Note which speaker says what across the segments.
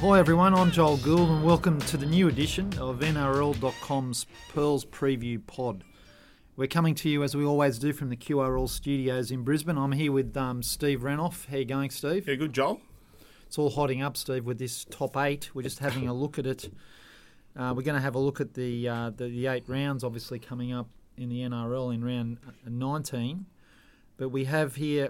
Speaker 1: Hi everyone, I'm Joel Gould and welcome to the new edition of NRL.com's Pearls Preview Pod. We're coming to you as we always do from the QRL studios in Brisbane. I'm here with um, Steve Renouf. How you going, Steve?
Speaker 2: Yeah, good, Joel.
Speaker 1: It's all hotting up, Steve, with this top eight. We're just having a look at it. Uh, we're going to have a look at the, uh, the the eight rounds, obviously coming up in the NRL in round 19. But we have here,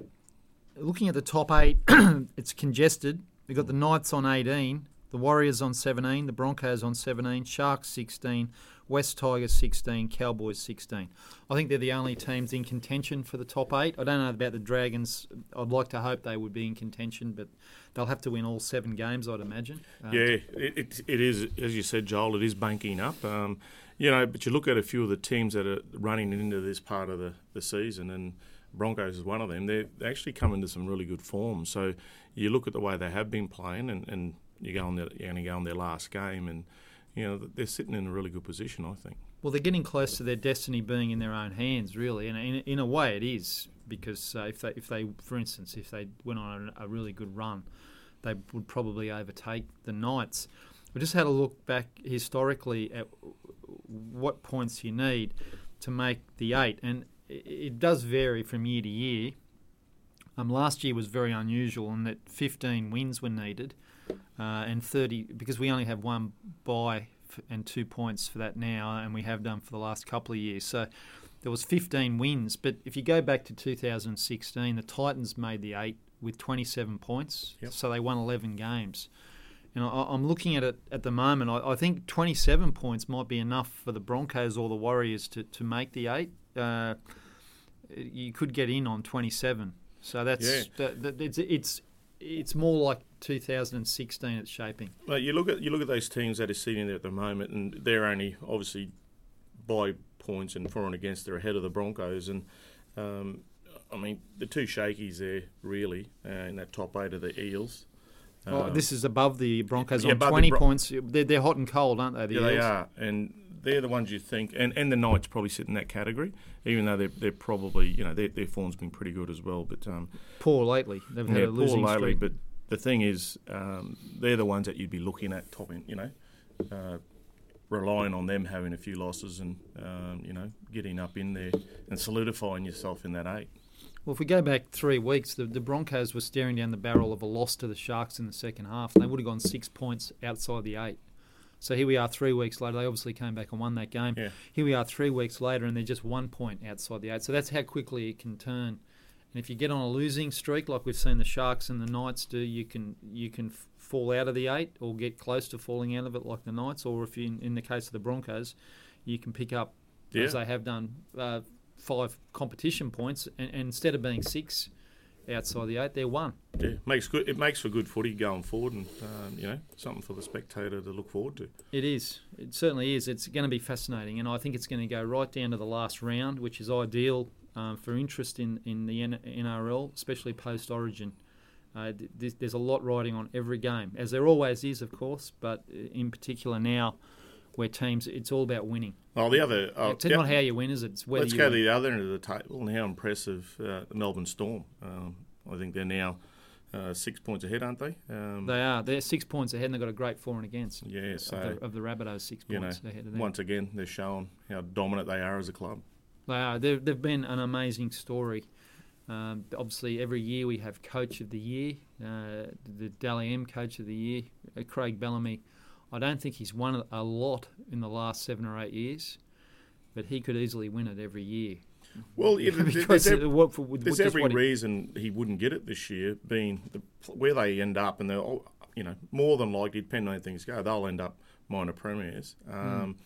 Speaker 1: looking at the top eight, it's congested. We've got the Knights on 18, the Warriors on 17, the Broncos on 17, Sharks 16, West Tigers 16, Cowboys 16. I think they're the only teams in contention for the top eight. I don't know about the Dragons. I'd like to hope they would be in contention, but they'll have to win all seven games, I'd imagine.
Speaker 2: Um, yeah, it, it, it is, as you said, Joel, it is banking up. Um, you know, but you look at a few of the teams that are running into this part of the, the season, and Broncos is one of them. They're, they actually come into some really good form. So you look at the way they have been playing, and, and you go on their, going to go on their last game, and you know they're sitting in a really good position. I think.
Speaker 1: Well, they're getting close to their destiny being in their own hands, really, and in, in a way, it is because uh, if they, if they, for instance, if they went on a, a really good run, they would probably overtake the Knights. We just had a look back historically at what points you need to make the eight, and it does vary from year to year. Um, last year was very unusual in that 15 wins were needed, uh, and 30 because we only have one bye and two points for that now, and we have done for the last couple of years. So there was 15 wins, but if you go back to 2016, the Titans made the eight with 27 points, yep. so they won 11 games. And I, am looking at it at the moment. I, I, think 27 points might be enough for the Broncos or the Warriors to, to make the eight. Uh, you could get in on 27. So that's yeah. that, that, it's it's it's more like 2016 it's shaping.
Speaker 2: Well, you look at you look at those teams that are sitting there at the moment, and they're only obviously by points and for and against they're ahead of the Broncos, and um, I mean the two shakies there really uh, in that top eight of the Eels.
Speaker 1: Oh, um, this is above the Broncos yeah, on 20 Bro- points. They're, they're hot and cold, aren't they? The
Speaker 2: yeah, Eels? they are. And they're the ones you think, and, and the Knights probably sit in that category, even though they're, they're probably, you know, their, their form's been pretty good as well. But um,
Speaker 1: Poor lately. They've had a losing poor lately,
Speaker 2: streak. But the thing is, um, they're the ones that you'd be looking at topping, you know, uh, relying on them having a few losses and, um, you know, getting up in there and solidifying yourself in that eight.
Speaker 1: Well, if we go back three weeks, the, the Broncos were staring down the barrel of a loss to the Sharks in the second half. and They would have gone six points outside the eight. So here we are three weeks later. They obviously came back and won that game.
Speaker 2: Yeah.
Speaker 1: Here we are three weeks later, and they're just one point outside the eight. So that's how quickly it can turn. And if you get on a losing streak, like we've seen the Sharks and the Knights do, you can you can f- fall out of the eight or get close to falling out of it, like the Knights. Or if you, in, in the case of the Broncos, you can pick up yeah. as they have done uh, five competition points, and, and, instead of being six outside the eight, they're one.
Speaker 2: Yeah, makes good. It makes for good footy going forward, and um, you know something for the spectator to look forward to.
Speaker 1: It is. It certainly is. It's going to be fascinating, and I think it's going to go right down to the last round, which is ideal um, for interest in in the NRL, especially post Origin. Uh, there's a lot riding on every game, as there always is, of course, but in particular now where teams it's all about winning.
Speaker 2: Well, the other
Speaker 1: uh, it's not how you win, is it? It's whether
Speaker 2: let's go win. to the other end of the table. And how impressive uh, the Melbourne Storm. Um, I think they're now uh, six points ahead, aren't they?
Speaker 1: Um, they are. They're six points ahead, and they've got a great for and against.
Speaker 2: Yeah, so
Speaker 1: of the, of the Rabbitohs, six points know, ahead of them.
Speaker 2: Once again, they're showing how dominant they are as a club.
Speaker 1: They are. They've, they've been an amazing story. Um, obviously, every year we have Coach of the Year, uh, the Dally M Coach of the Year, uh, Craig Bellamy I don't think he's won a lot in the last seven or eight years, but he could easily win it every year.
Speaker 2: Well, yeah, there's, every, what, there's every reason he, he, wouldn't get it this year, being the, where they end up, and they're you know more than likely, depending on how things go, they'll end up minor premiers. Hmm. Um, mm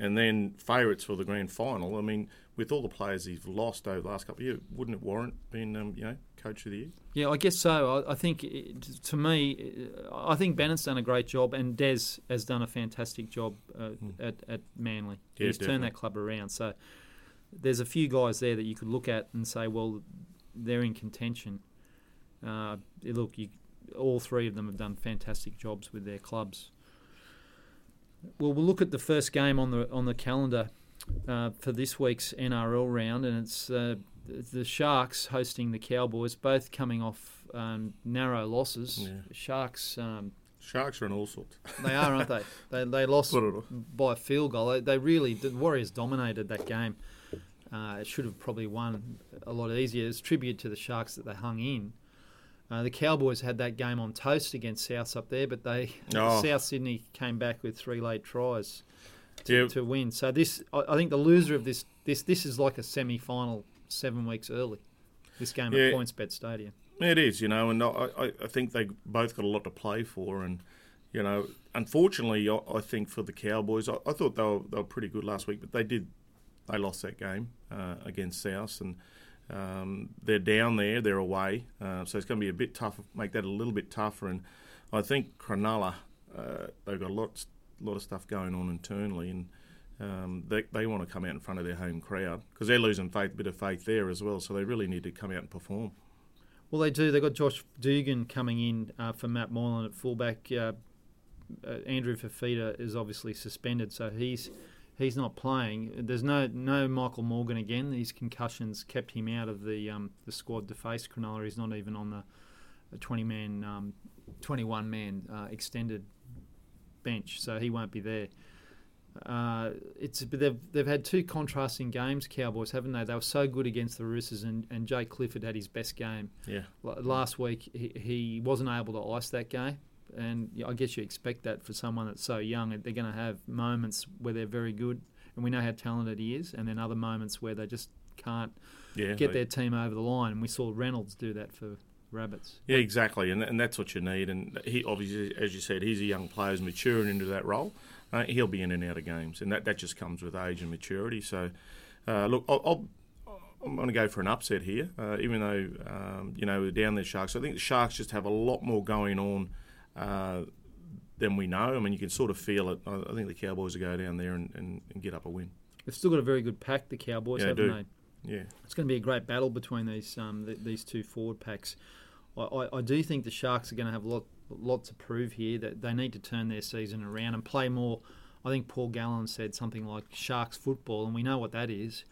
Speaker 2: and then favourites for the grand final. I mean, with all the players he's lost over the last couple of years, wouldn't it warrant being, um, you know, coach of the year?
Speaker 1: Yeah, I guess so. I, I think, it, to me, I think Bennett's done a great job, and Des has done a fantastic job uh, mm. at, at Manly. Yeah, He's definitely. turned that club around. So there's a few guys there that you could look at and say, well, they're in contention. Uh, look, you, all three of them have done fantastic jobs with their clubs. Well, we'll look at the first game on the on the calendar uh, for this week's NRL round, and it's uh, the Sharks hosting the Cowboys, both coming off um, narrow losses. Yeah. Sharks um,
Speaker 2: Sharks are in all sorts.
Speaker 1: They are, aren't they? They they lost
Speaker 2: Put it on.
Speaker 1: by a field goal. They, they really the Warriors dominated that game. Uh, it should have probably won a lot easier. It's tribute to the Sharks that they hung in. Uh, the Cowboys had that game on toast against South up there, but they
Speaker 2: Oh.
Speaker 1: South Sydney came back with three late tries to, to win. So this, I, I think, the loser of this this this is like a semi final seven weeks early. This game
Speaker 2: Yeah.
Speaker 1: at PointsBet Stadium.
Speaker 2: It is, you know, and I, I, I think they both got a lot to play for, and you know, unfortunately, I, I think for the Cowboys, I, I thought they were they were pretty good last week, but they did they lost that game uh, against South, and um, they're down there, they're away, uh, so it's going to be a bit tough, make that a little bit tougher, and I think Cronulla, uh, they've got a lot lot of stuff going on internally, and. Um, they, they want to come out in front of their home crowd because they're losing faith, a bit of faith there as well. So they really need to come out and perform.
Speaker 1: Well, they do. They've got Josh Dugan coming in uh, for Matt Moylan at fullback. Uh, uh, Andrew Fifita is obviously suspended, so he's he's not playing. There's no no Michael Morgan again. These concussions kept him out of the um, the squad to face Cronulla. He's not even on the 20 man, um, 21 man uh, extended bench, so he won't be there. Uh, it's but they've they've had two contrasting games, Cowboys, haven't they? They were so good against the Roosters, and, and Jake Clifford had his best game
Speaker 2: Yeah.
Speaker 1: L- last week. He, he wasn't able to ice that game, and I guess you expect that for someone that's so young. They're going to have moments where they're very good, and we know how talented he is, and then other moments where they just can't
Speaker 2: Yeah,
Speaker 1: get
Speaker 2: they-
Speaker 1: their team over the line. And we saw Reynolds do that for Rabbits.
Speaker 2: Yeah, exactly, and and that's what you need. And he obviously, as you said, he's a young player, he's maturing into that role. Uh, he'll be in and out of games, and that, that just comes with age and maturity. So, uh, look, I'll, I'll, I'm going to go for an upset here, uh, even though um, you know we're down there, Sharks. I think the Sharks just have a lot more going on. Uh, than we know. I mean, you can sort of feel it. I think the Cowboys will go down there and, and, and get up a win.
Speaker 1: They've still got a very good pack, the Cowboys,
Speaker 2: Yeah,
Speaker 1: haven't
Speaker 2: do.
Speaker 1: they?
Speaker 2: Yeah.
Speaker 1: It's going to be a great battle between these um, th- these two forward packs. I, I, I do think the Sharks are going to have a lot lot to prove here. That they need to turn their season around and play more. I think Paul Gallen said something like Sharks football, and we know what that is.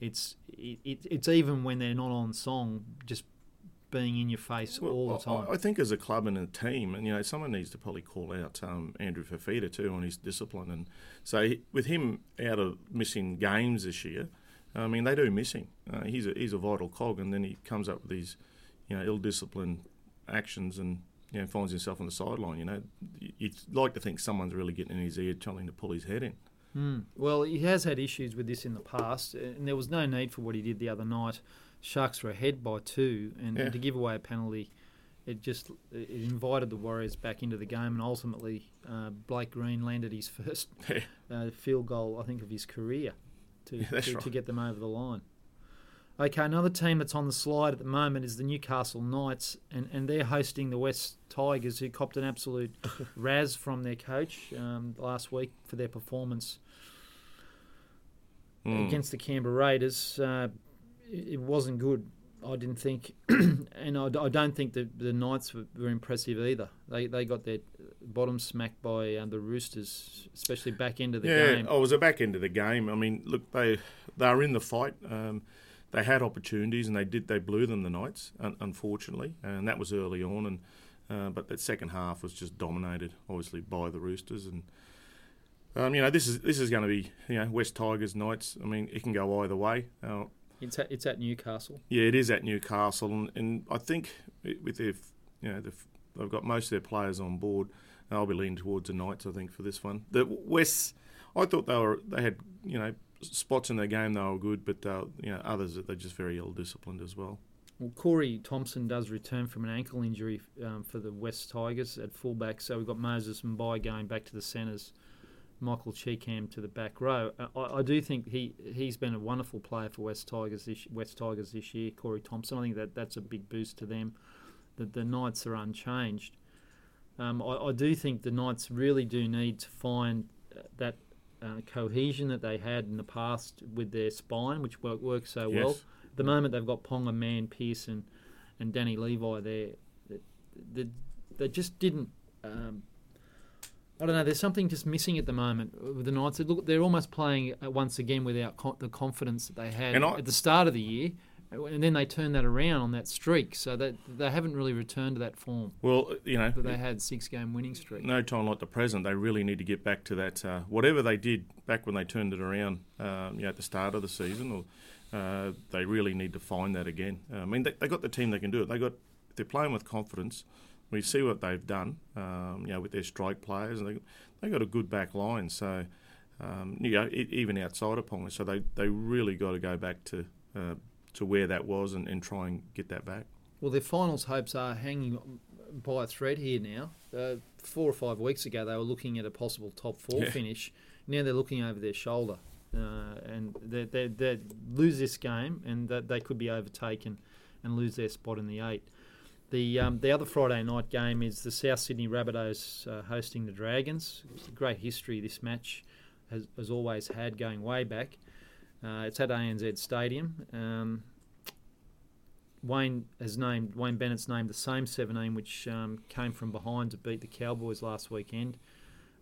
Speaker 1: It's it, it, it's even when they're not on song, just being in your face all the time.
Speaker 2: I, I think as a club and a team, and you know, someone needs to probably call out um, Andrew Fifita too on his discipline. And so with him out of missing games this year, I mean, they do miss him. Uh, he's a he's a vital cog, and then he comes up with these, you know, ill-disciplined actions and. You know, finds himself on the sideline. You know, You- you'd like to think someone's really getting in his ear, telling him to pull his head in.
Speaker 1: Hmm. Well, he has had issues with this in the past, and there was no need for what he did the other night. Sharks were ahead by two, and,
Speaker 2: Yeah.
Speaker 1: and to give away a penalty, it just it invited the Warriors back into the game, and ultimately uh, Blake Green landed his first uh, field goal, I think, of his career to,
Speaker 2: Yeah,
Speaker 1: to,
Speaker 2: right.
Speaker 1: to get them over the line. Okay, another team that's on the slide at the moment is the Newcastle Knights, and, and they're hosting the West Tigers, who copped an absolute raz from their coach um, last week for their performance
Speaker 2: Mm.
Speaker 1: against the Canberra Raiders. Uh, it, wasn't good, I didn't think, and I, I don't think the the Knights were, were impressive either. They they got their bottom smacked by uh, the Roosters, especially back end of the
Speaker 2: yeah,
Speaker 1: game.
Speaker 2: oh, it was a back end of the game. I mean, look, they they were in the fight. Um, they had opportunities and they did. They blew them the Knights, un- unfortunately, and that was early on. And uh, but that second half was just dominated, obviously, by the Roosters. And um, you know, this is this is going to be you know West Tigers Knights. I mean, it can go either way. Uh,
Speaker 1: It's at, it's at Newcastle.
Speaker 2: yeah, it is at Newcastle, and, and I think with their, you know, they've, they've got most of their players on board. I'll be leaning towards the Knights, I think, for this one. The West, I thought they were they had you know spots in their game they were good, but uh, you know others that they're just very ill disciplined as well.
Speaker 1: Well, Corey Thompson does return from an ankle injury um, for the West Tigers at fullback, so we've got Moses and Mbye going back to the centres, Michael Chee-Kam to the back row. Uh, I, I do think he he's been a wonderful player for West Tigers this West Tigers this year. Corey Thompson, I think that that's a big boost to them. The the Knights are unchanged. Um, I, I do think the Knights really do need to find uh, that uh, cohesion that they had in the past with their spine, which work, works so well. At the moment, they've got Ponga, Man, Pearson, and Danny Levi there. They, they, they just didn't. Um, I don't know. There's something just missing at the moment with the Knights. Look, they're almost playing once again without con- the confidence that they had
Speaker 2: I-
Speaker 1: at the start of the year, and then they turned that around on that streak. So that they haven't really returned to that form
Speaker 2: Well, you know,
Speaker 1: that they had six game winning streak.
Speaker 2: no time like the present. They really need to get back to that. Uh, whatever they did back when they turned it around, um, you know, at the start of the season, or uh, they really need to find that again. Uh, I mean, they, they got the team They can do it. They got they're playing with confidence. We see what they've done, um, you know, with their strike players, and they they got a good back line. So, um, you know, e even outside of Ponga, so they they really got to go back to uh, to where that was and, and try and get that back.
Speaker 1: Well, their finals hopes are hanging by a thread here now. Uh, four or five weeks ago, they were looking at a possible top four
Speaker 2: Yeah.
Speaker 1: finish. Now they're looking over their shoulder, uh, and they they they lose this game, and that they could be overtaken and lose their spot in the eight. The um, the other Friday night game is the South Sydney Rabbitohs uh, hosting the Dragons. It's a great history this match has, has always had, going way back. Uh, it's at ANZ Stadium. Um, Wayne has named Wayne Bennett's named the same 17 which um, came from behind to beat the Cowboys last weekend.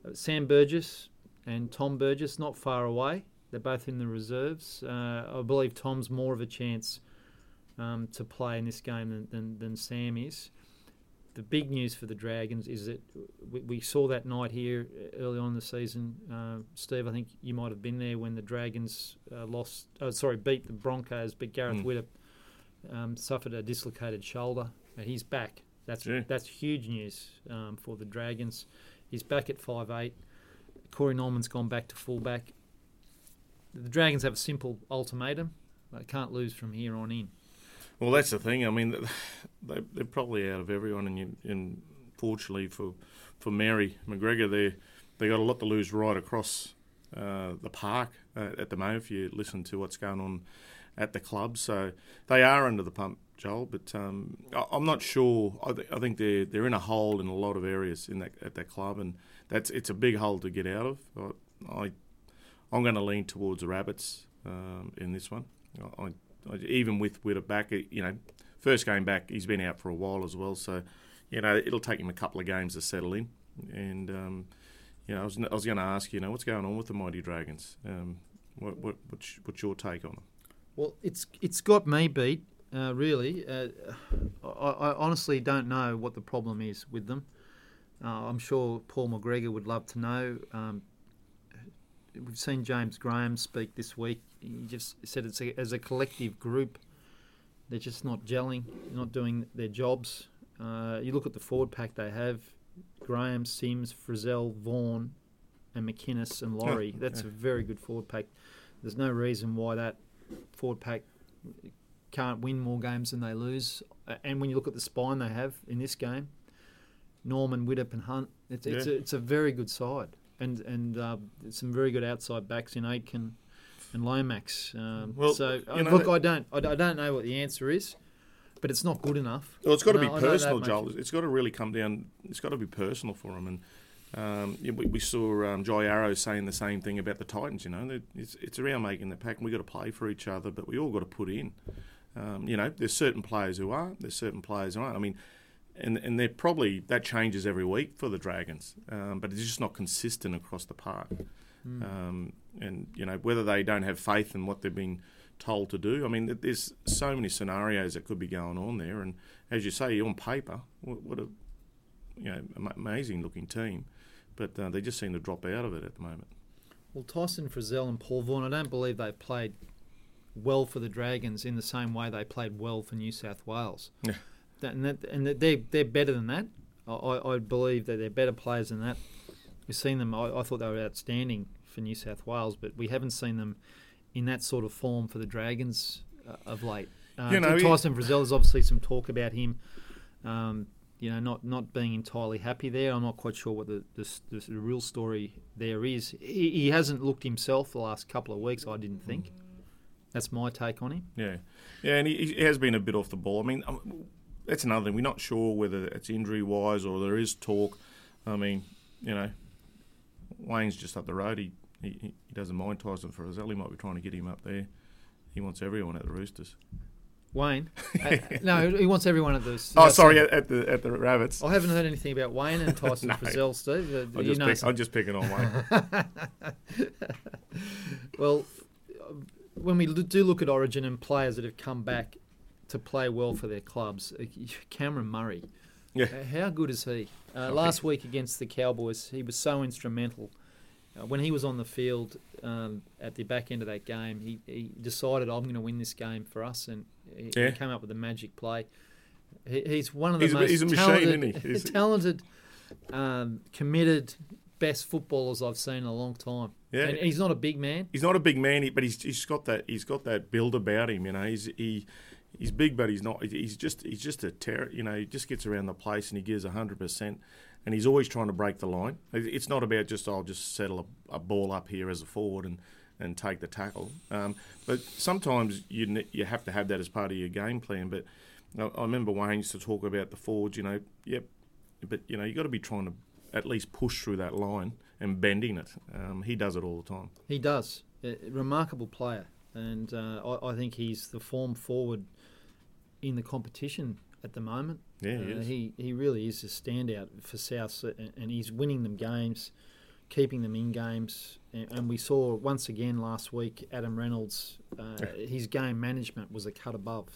Speaker 1: Uh, Sam Burgess and Tom Burgess not far away. They're both in the reserves. Uh, I believe Tom's more of a chance um, to play in this game than, than, than Sam is. The big news for the Dragons is that we, we saw that night here early on in the season. Uh, Steve, I think you might have been there when the Dragons uh, lost. Oh, sorry, beat the Broncos, but Gareth
Speaker 2: Mm.
Speaker 1: Widdop um, suffered a dislocated shoulder. And he's back. That's
Speaker 2: Yeah.
Speaker 1: that's huge news um, for the Dragons. He's back at five eight. Corey Norman's gone back to fullback. The Dragons have a simple ultimatum: they can't lose from here on in.
Speaker 2: Well, that's the thing. I mean, they, they're probably out of everyone, and, you, and fortunately for for Mary McGregor, they they got a lot to lose right across uh, the park uh, at the moment. If you listen to what's going on at the club, so they are under the pump, Joel. But um, I, I'm not sure. I, th- I think they're they're in a hole in a lot of areas in that at that club, and that's it's a big hole to get out of. I, I I'm going to lean towards the Rabbits um, in this one. I, I even with Widdop back, you know, first game back, he's been out for a while as well. So, you know, it'll take him a couple of games to settle in. And, um, you know, I was, I was going to ask, you know, what's going on with the Mighty Dragons? Um, what, what, what's, what's your take on them?
Speaker 1: Well, it's it's got me beat. Uh, really, uh, I, I honestly don't know what the problem is with them. Uh, I'm sure Paul McGregor would love to know. Um, we've seen James Graham speak this week. He just said it's a, as a collective group, they're just not gelling, not doing their jobs. Uh, you look at the forward pack they have: Graham, Sims, Frizell, Vaughan, and McInnes and Lawrie. That's
Speaker 2: yeah.
Speaker 1: a very good forward pack. There's no reason why that forward pack can't win more games than they lose. And when you look at the spine they have in this game, Norman, Widdop, and Hunt, it's it's, a, it's a very good side, and and uh, some very good outside backs in Aitken and Lomax. Um,
Speaker 2: Well,
Speaker 1: so
Speaker 2: you know
Speaker 1: look, I don't I, I don't know what the answer is, but it's not good enough.
Speaker 2: Well, it's got to
Speaker 1: I
Speaker 2: be
Speaker 1: know- I know that
Speaker 2: personal. Joel. It's got to really come down. It's got to be personal for them. And um, we, we saw um, Jai Arrow saying the same thing about the Titans. You know, it's, it's around making the pack. And we got to play for each other, but we all got to put in. Um, you know, there's certain players who are. There's certain players who aren't. I mean, and and they're probably that changes every week for the Dragons, um, but it's just not consistent across the park.
Speaker 1: Hmm.
Speaker 2: Um, and you know whether they don't have faith in what they've been told to do. I mean, there's so many scenarios that could be going on there, and as you say, on paper, what, what a you know amazing looking team, but uh, they just seem to drop out of it at the moment.
Speaker 1: Well, Tyson Frizell and Paul Vaughan, I don't believe they've played well for the Dragons in the same way they played well for New South Wales.
Speaker 2: Yeah.
Speaker 1: That, and that, and that they're they're better than that. I I believe that they're better players than that. We've seen them. I, I thought they were outstanding for New South Wales, but we haven't seen them in that sort of form for the Dragons uh, of late. Uh,
Speaker 2: You know,
Speaker 1: Tyson Frizell. There's obviously some talk about him. Um, you know, not, not being entirely happy there. I'm not quite sure what the the, the, the real story there is. He, he hasn't looked himself the last couple of weeks. I didn't think. That's my take on him.
Speaker 2: Yeah, yeah, and he, he has been a bit off the ball. I mean, um, that's another thing. We're not sure whether it's injury wise or there is talk. I mean, you know, Wayne's just up the road. He he, he doesn't mind Tyson Frizell. He might be trying to get him up there. He wants everyone at the Roosters.
Speaker 1: Wayne. uh, no, he wants everyone at the.
Speaker 2: Oh, sorry, at, at the at the Rabbits.
Speaker 1: I haven't heard anything about Wayne and Tyson
Speaker 2: No.
Speaker 1: Frizell, Steve. Uh,
Speaker 2: I'm
Speaker 1: you
Speaker 2: just,
Speaker 1: know
Speaker 2: pick, I'm just picking on Wayne.
Speaker 1: Well, when we do look at Origin and players that have come back to play well for their clubs, uh, Cameron Murray.
Speaker 2: Yeah.
Speaker 1: How good is he? Uh, last week against the Cowboys, he was so instrumental. Uh, when he was on the field um, at the back end of that game, he, he decided, I'm going to win this game for us, and he, he came up with a magic play. He, he's one of the
Speaker 2: He's a-
Speaker 1: most
Speaker 2: he's a machine,
Speaker 1: talented,
Speaker 2: isn't he? He's-
Speaker 1: talented um, committed, best footballers I've seen in a long time.
Speaker 2: Yeah.
Speaker 1: And he's not a big man.
Speaker 2: He's not a big man, but he's he's got that he's got that build about him. You know, he's he. He's big, but he's not. He's just he's just a terror. You know, he just gets around the place and he gives hundred percent, and he's always trying to break the line. It's not about just I'll just settle a, a ball up here as a forward and, and take the tackle. Um, but sometimes you you have to have that as part of your game plan. But I, remember Wayne used to talk about the forwards. You know, yep, but you know you got to be trying to at least push through that line and bending it. Um, he does it all the time.
Speaker 1: He does. A remarkable player. And uh, I, I think he's the form forward in the competition at the moment.
Speaker 2: Yeah, he
Speaker 1: Uh, he, he really is a standout for South, and, and he's winning them games, keeping them in games. And, and we saw once again last week Adam Reynolds, uh, his game management was a cut above.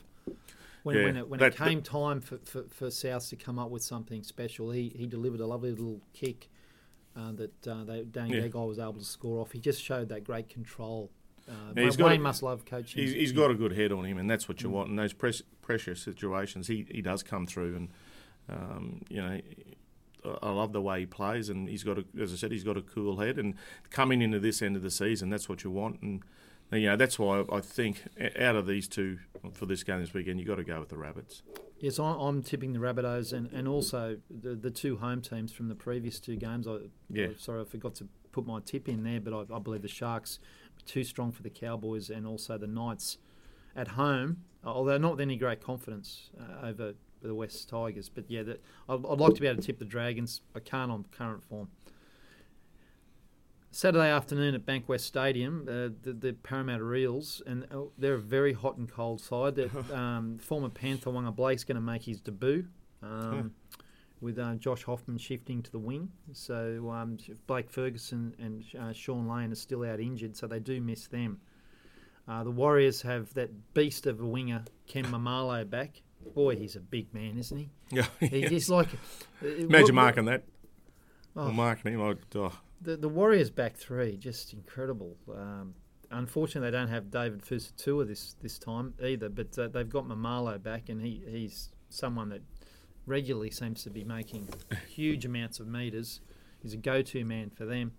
Speaker 1: When,
Speaker 2: Yeah,
Speaker 1: when, it, when
Speaker 2: that-
Speaker 1: it came time for, for, for South to come up with something special, he, he delivered a lovely little kick uh, that uh, they, Danny
Speaker 2: Yeah.
Speaker 1: Gagai was able to score off. He just showed that great control. Uh,
Speaker 2: Yeah, he's
Speaker 1: Wayne
Speaker 2: got a-
Speaker 1: must love coaching.
Speaker 2: He's, he's got a good head on him, and that's what you want. In those press, pressure situations, he, he does come through, and um, you know, I love the way he plays, and he's got a, as I said, he's got a cool head. And coming into this end of the season, that's what you want, and you know that's why I think out of these two for this game this weekend, you've got to go with the Rabbits.
Speaker 1: Yes, I'm, I'm tipping the Rabbitohs and, and also the, the two home teams from the previous two games. I,
Speaker 2: Yeah.
Speaker 1: Sorry, I forgot to put my tip in there, but I, I believe the Sharks too strong for the Cowboys and also the Knights at home, although not with any great confidence uh, over the West Tigers. But yeah, that, I'd, I'd like to be able to tip the Dragons. I can't on current form. Saturday afternoon at Bankwest Stadium, uh, the, the Parramatta Eels, and uh, they're a very hot and cold side. That um, former Panther Waqa Blake's going to make his debut, um, with uh, Josh Hoffman shifting to the wing. So um, Blake Ferguson and uh, Shaun Lane are still out injured, so they do miss them. Uh, the Warriors have that beast of a winger, Ken Maumalo, back. Boy, he's a big man, isn't he?
Speaker 2: Yeah,
Speaker 1: He, he's like. uh,
Speaker 2: imagine
Speaker 1: what-
Speaker 2: marking that.
Speaker 1: Oh.
Speaker 2: Marking him, I'd, oh,
Speaker 1: The, the Warriors back three, just incredible. Um, unfortunately, they don't have David Fusitu'a this this time either, but uh, they've got Maumalo back, and he, he's someone that regularly seems to be making huge amounts of meters. He's a go-to man for them.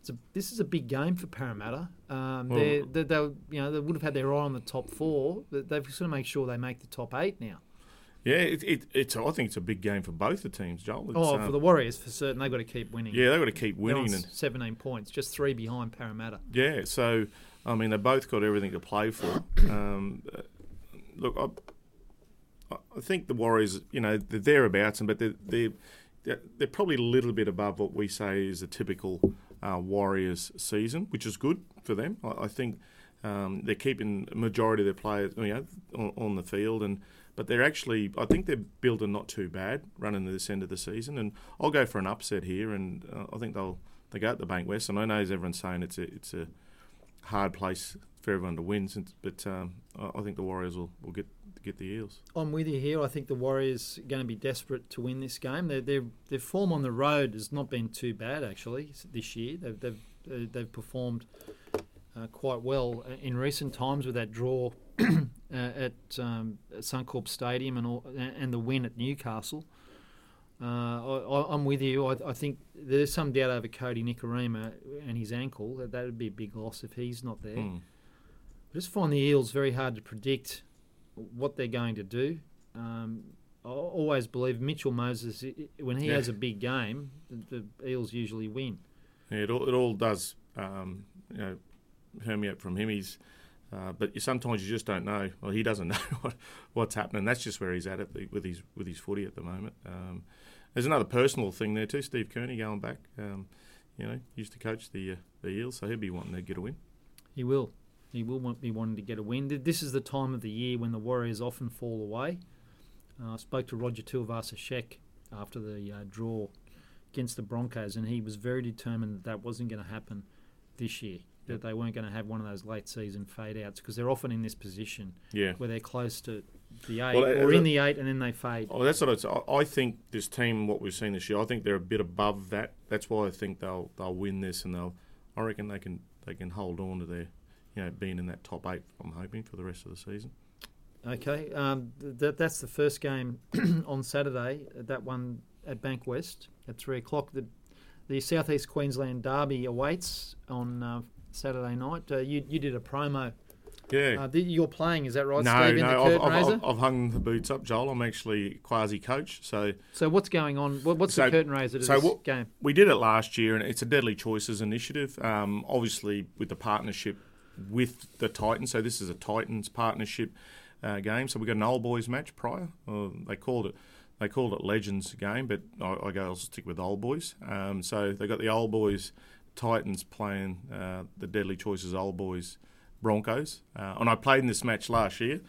Speaker 1: It's a, this is a big game for Parramatta. Um,
Speaker 2: Well-
Speaker 1: they're, they they you know they would have had their eye on the top four, but they've got to make sure they make the top eight now.
Speaker 2: yeah, it, it, it's. I think it's a big game for both the teams, Joel. It's,
Speaker 1: Oh,
Speaker 2: um,
Speaker 1: for the Warriors, for certain, they've got to keep winning.
Speaker 2: yeah, they've got to keep winning, and
Speaker 1: 17 points, just three behind Parramatta.
Speaker 2: Yeah, so I mean, they've both got everything to play for. Um, uh, look, I, I think the Warriors, you know, they're thereabouts, and but they're, they're they're probably a little bit above what we say is a typical uh, Warriors season, which is good for them. I, I think um, they're keeping majority of their players, you know, on, on the field, and but they're actually, I think they're building not too bad running to this end of the season, and I'll go for an upset here, and uh, I think they'll they go at the Bank West, and I know as everyone's saying it's a it's a hard place for everyone to win, since, but um, I I think the Warriors will, will get get the Eels.
Speaker 1: I'm with you here. I think the Warriors are going to be desperate to win this game. Their their, their form on the road has not been too bad actually this year. They've they've uh, they've performed uh, quite well in recent times with that draw uh, at um, Suncorp Stadium and all, and the win at Newcastle. Uh, I, I'm with you. I, I think there's some doubt over Kodi Nikorima and his ankle. That would be a big loss if he's not there.
Speaker 2: Mm.
Speaker 1: I just find the Eels very hard to predict what they're going to do. Um, I always believe Mitchell Moses, when he
Speaker 2: Yeah.
Speaker 1: has a big game, the, the Eels usually win.
Speaker 2: Yeah, it all, it all does, um, you know, permeate from him. He's, uh, but you, sometimes you just don't know. Well, he doesn't know what, what's happening. That's just where he's at, at the, with his with his footy at the moment. Um, there's another personal thing there too. Steve Kearney going back. Um, you know, used to coach the uh, the Eels, so he'll be wanting to get a win.
Speaker 1: He will. He will want, be wanting to get a win. This is the time of the year when the Warriors often fall away. Uh, I spoke to Roger Tuivasa-Sheck after the uh, draw against the Broncos, and he was very determined that that wasn't going to happen this year. that they weren't going to have one of those late season fade outs because they're often in this position
Speaker 2: Yeah.
Speaker 1: where they're close to the eight
Speaker 2: Well,
Speaker 1: or
Speaker 2: uh,
Speaker 1: in the eight and then they fade.
Speaker 2: Oh, that's what. I- I think this team, what we've seen this year, I think they're a bit above that. That's why I think they'll they'll win this, and they'll. I reckon they can they can hold on to their, you know, being in that top eight. I'm hoping for the rest of the season.
Speaker 1: Okay, um, th- that's the first game on Saturday. That one at Bank West at three o'clock. The the Southeast Queensland Derby awaits on uh, Saturday night. Uh, you you did a promo.
Speaker 2: Yeah.
Speaker 1: Uh, th- you're playing, is that right,
Speaker 2: no,
Speaker 1: Steve?
Speaker 2: No, I've, I've. I've, I've hung the boots up, Joel. I'm actually quasi coach, so
Speaker 1: so what's going on? What, what's
Speaker 2: So-
Speaker 1: the curtain raiser to
Speaker 2: so
Speaker 1: this
Speaker 2: what-
Speaker 1: game?
Speaker 2: we did it last year, and it's a Deadly Choices initiative. Um, obviously, with the partnership with the Titans. So this is a Titans partnership uh, game. So we got an old boys match prior. They called it they called it Legends game, but I, I go I'll stick with old boys. Um, so they got the old boys Titans playing uh, the Deadly Choices old boys Broncos, uh, and I played in this match last year.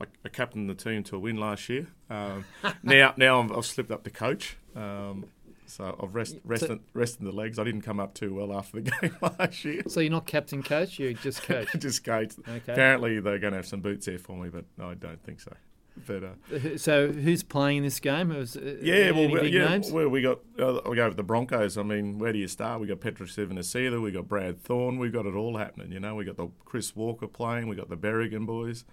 Speaker 2: I, I captained the team to a win last year. Um, now, now I've, I've slipped up to coach. Um, so I've rest, rested, rested the legs. I didn't come up too well after the game last year.
Speaker 1: So you're not captain coach, you're just coach.
Speaker 2: Just coach.
Speaker 1: Okay.
Speaker 2: Apparently they're going to have some boots there for me, but no, I don't think so. But uh,
Speaker 1: So who's playing this game? Was, uh,
Speaker 2: yeah, well, we- yeah,
Speaker 1: names?
Speaker 2: well, we got. Uh, we go with the Broncos. I mean, where do you start? We got Petero Civoniceva, we got Brad Thorn, we've got it all happening. You know, we got the Chris Walker playing, we got the Berrigan boys.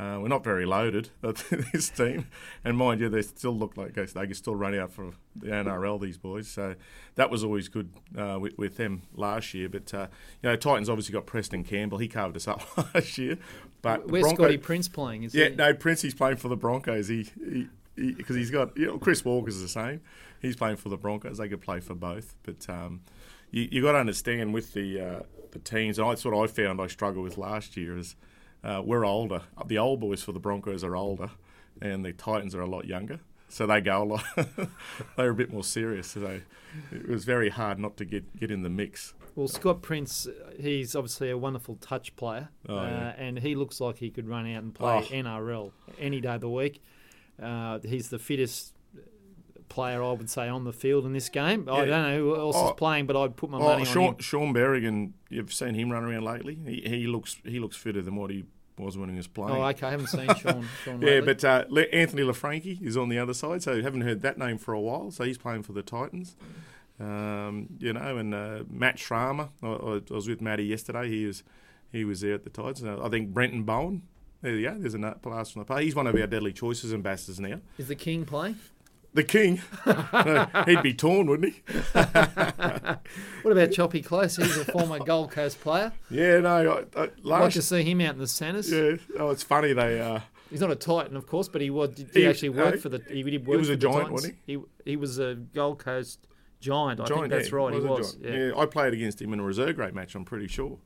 Speaker 2: Uh, we're not very loaded this team, and mind you, they still look like they can still run out for the NRL. These boys, so that was always good uh, with, with them last year. But uh, you know, Titans obviously got Preston Campbell. He carved us up last year. But
Speaker 1: Where's
Speaker 2: Bronco-
Speaker 1: Scotty Prince playing? Is
Speaker 2: yeah,
Speaker 1: he?
Speaker 2: no, Princey's playing for the Broncos. He because he, has got you know Chris Walker's the same. He's playing for the Broncos. They could play for both, but um, you you got to understand with the uh, the teams. And that's what I found I struggled with last year is uh, we're older. The old boys for the Broncos are older, and the Titans are a lot younger. So they go a lot. They're a bit more serious. So it was very hard not to get, get in the mix.
Speaker 1: Well, Scott Prince, he's obviously a wonderful touch player,
Speaker 2: Oh,
Speaker 1: uh,
Speaker 2: yeah.
Speaker 1: and he looks like he could run out and play
Speaker 2: Oh.
Speaker 1: NRL any day of the week. Uh, he's the fittest player, I would say, on the field in this game. I don't know who else is
Speaker 2: Oh.
Speaker 1: playing, but I'd put my
Speaker 2: Oh,
Speaker 1: money on
Speaker 2: Sean,
Speaker 1: him.
Speaker 2: Shaun Berrigan, you've seen him run around lately. He, he looks he looks fitter than what he was when he was playing.
Speaker 1: Oh, okay, I haven't seen Sean. Sean
Speaker 2: Yeah, but uh, Le- Anthony Laffranchi is on the other side, so haven't heard that name for a while. So he's playing for the Titans. Um, you know, and uh, Matt Schramer, I, I was with Matty yesterday. He was he was there at the Titans. Uh, I think Brenton Bowen. There you go. There's a blast from the play. He's one of our deadly choices ambassadors now.
Speaker 1: is the King playing?
Speaker 2: The king. He'd be torn, wouldn't he?
Speaker 1: What about Choppy Close? He's a former Gold Coast player.
Speaker 2: Yeah, no. I, I,
Speaker 1: I'd like to see him out in the centres.
Speaker 2: yeah. Oh, it's funny they. Uh,
Speaker 1: He's not a Titan, of course, but he was. Did he,
Speaker 2: He-
Speaker 1: actually work
Speaker 2: uh,
Speaker 1: for the? He did work
Speaker 2: He
Speaker 1: was
Speaker 2: a giant, wasn't
Speaker 1: he? He He was a Gold Coast giant. I think that's
Speaker 2: yeah,
Speaker 1: right. He was.
Speaker 2: giant.
Speaker 1: Yeah.
Speaker 2: I played against him in a reserve grade match. I'm pretty sure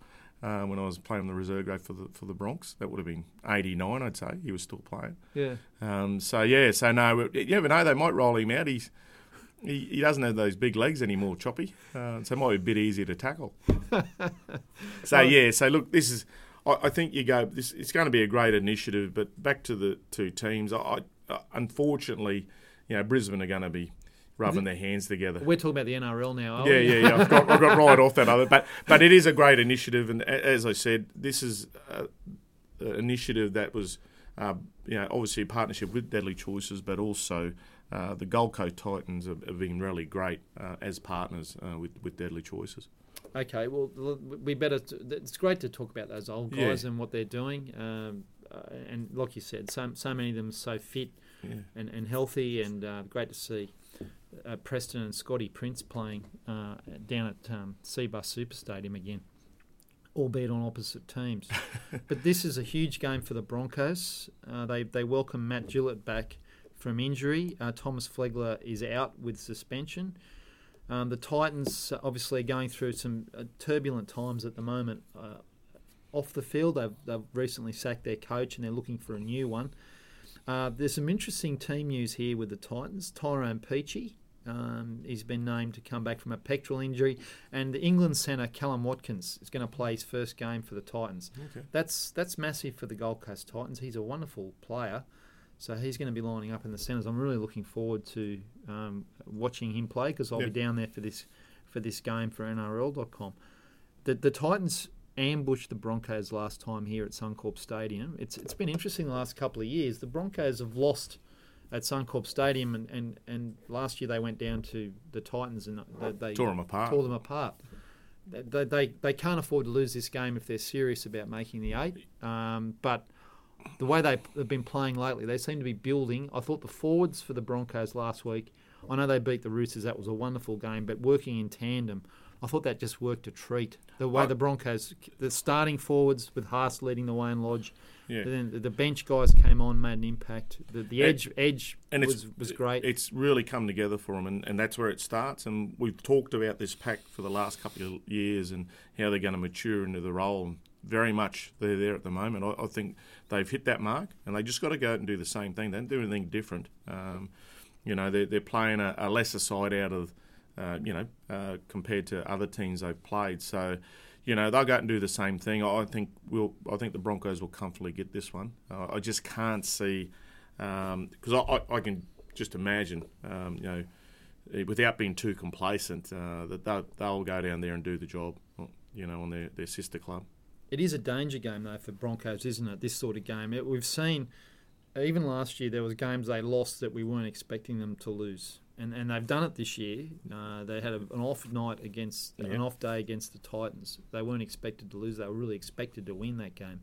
Speaker 2: uh, when I was playing on the reserve grade for the for the Bronx. That would have been '89, I'd say. He was still playing.
Speaker 1: yeah.
Speaker 2: Um, so yeah, so no, you never know. They might roll him out. He's he, he doesn't have those big legs anymore, Choppy. Uh, so it might be a bit easier to tackle. so yeah, so look, this is. I, I think you go. This it's going to be a great initiative. But back to the two teams. I, I unfortunately, you know, Brisbane are going to be rubbing their hands together.
Speaker 1: We're talking about the NRL now.
Speaker 2: Yeah,
Speaker 1: we?
Speaker 2: yeah, yeah. I've got, I've got right off that other, but but it is a great initiative, and as I said, this is an initiative that was, uh, you know, obviously a partnership with Deadly Choices, but also uh, the Gold Coast Titans have, have been really great uh, as partners uh, with with Deadly Choices.
Speaker 1: Okay. Well, we better. T- it's great to talk about those old
Speaker 2: Yeah.
Speaker 1: guys and what they're doing. Um, uh, and like you said, so so many of them are so fit
Speaker 2: Yeah.
Speaker 1: and, and healthy, and uh, great to see uh, Preston and Scotty Prince playing uh, down at um, Cbus Super Stadium again, albeit on opposite teams. but this is a huge game for the Broncos. Uh, they they welcome Matt Gillett back from injury. Uh, Thomas Flegler is out with suspension. Um, the Titans obviously are going through some uh, turbulent times at the moment. Uh, off the field, they've, they've recently sacked their coach and they're looking for a new one. Uh, there's some interesting team news here with the Titans. Tyrone Peachey, um, he's been named to come back from a pectoral injury, and the England centre Kallum Watkins is going to play his first game for the Titans.
Speaker 2: Okay.
Speaker 1: That's that's massive for the Gold Coast Titans. He's a wonderful player, so he's going to be lining up in the centres. I'm really looking forward to um, watching him play because I'll
Speaker 2: Yeah.
Speaker 1: be down there for this for this game for NRL.com. The the Titans ambushed the Broncos last time here at Suncorp Stadium. It's it's been interesting the last couple of years. The Broncos have lost at Suncorp Stadium, and, and, and last year they went down to the Titans and they, they
Speaker 2: Tore 'em apart.
Speaker 1: Tore them apart. They, they, they can't afford to lose this game if they're serious about making the eight. Um, but the way they've been playing lately, they seem to be building. I thought the forwards for the Broncos last week, I know they beat the Roosters, that was a wonderful game, but working in tandem, I thought that just worked a treat. The way
Speaker 2: I-
Speaker 1: the Broncos, the starting forwards with Haas leading the way in Lodge,
Speaker 2: Yeah.
Speaker 1: then the, bench guys came on, made an impact. The, the
Speaker 2: And-
Speaker 1: edge edge
Speaker 2: and
Speaker 1: was,
Speaker 2: it's
Speaker 1: was great.
Speaker 2: It's really come together for them, and, and that's where it starts. And we've talked about this pack for the last couple of years and how they're going to mature into the role. Very much they're there at the moment. I, I think they've hit that mark, and they just got to go out and do the same thing. They don't do anything different. Um, you know, they're, they're playing a, a lesser side out of, uh, you know, uh, compared to other teams they've played. So, you know, they'll go out and do the same thing. I think we'll. I think the Broncos will comfortably get this one. Uh, I just can't see because I, I, I can just imagine, um, you know, without being too complacent, uh, that they'll, they'll go down there and do the job, you know, on their, their sister club.
Speaker 1: It is a danger game though for Broncos, isn't it? This sort of game. It, we've seen even last year there was games they lost that we weren't expecting them to lose, and and they've done it this year. Uh, they had a, an off night against an off day against the Titans. They weren't expected to lose. They were really expected to win that game.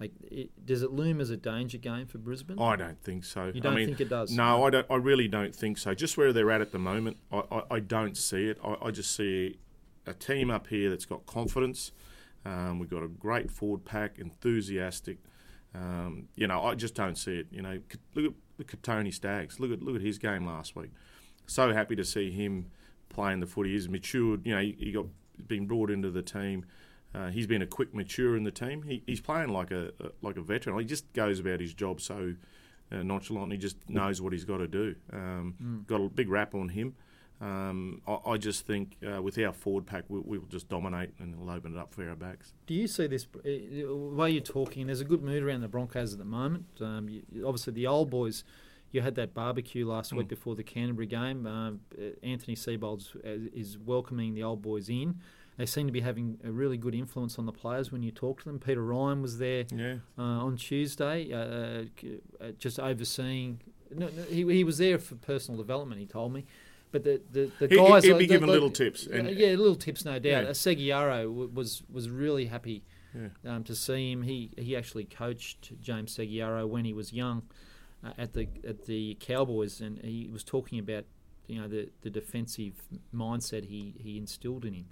Speaker 1: Like, it, does it loom as a danger game for Brisbane?
Speaker 2: I don't think so.
Speaker 1: you don't
Speaker 2: I mean,
Speaker 1: think it does?
Speaker 2: No, I don't. I really don't think so. Just where they're at at the moment, I, I, I don't see it. I, I just see a team up here that's got confidence. Um, we've got a great forward pack, enthusiastic. Um, you know, I just don't see it. You know, look at look at Tony Staggs. Look at look at his game last week. So happy to see him playing the footy. He's matured. You know, he, he got been brought into the team. Uh, he's been a quick mature in the team. He, he's playing like a, a like a veteran. He just goes about his job so uh, nonchalant. He just knows what he's got to do. Um, Got a big rap on him. Um, I, I just think uh, with our forward pack, we, we'll just dominate and we'll open it up for our backs.
Speaker 1: Do you see this uh, way you're talking? There's a good mood around the Broncos at the moment. Um, you, obviously, the old boys. You had that barbecue last week before the Canterbury game. Um, uh, Anthony Seibold is welcoming the old boys in. They seem to be having a really good influence on the players when you talk to them. Peter Ryan was there
Speaker 2: Yeah,
Speaker 1: uh, on Tuesday, uh, uh, just overseeing. No, no, he, he was there for personal development. He told me, but the the, the
Speaker 2: He-
Speaker 1: guys
Speaker 2: he'd
Speaker 1: like-
Speaker 2: be
Speaker 1: the-
Speaker 2: giving
Speaker 1: the-
Speaker 2: little tips, and-
Speaker 1: yeah, little tips, no doubt.
Speaker 2: Yeah.
Speaker 1: Segeyaro w- was was really happy
Speaker 2: yeah.
Speaker 1: um, to see him. He he actually coached James Segeyaro when he was young uh, at the at the Cowboys, and he was talking about you know the the defensive mindset he he instilled in him.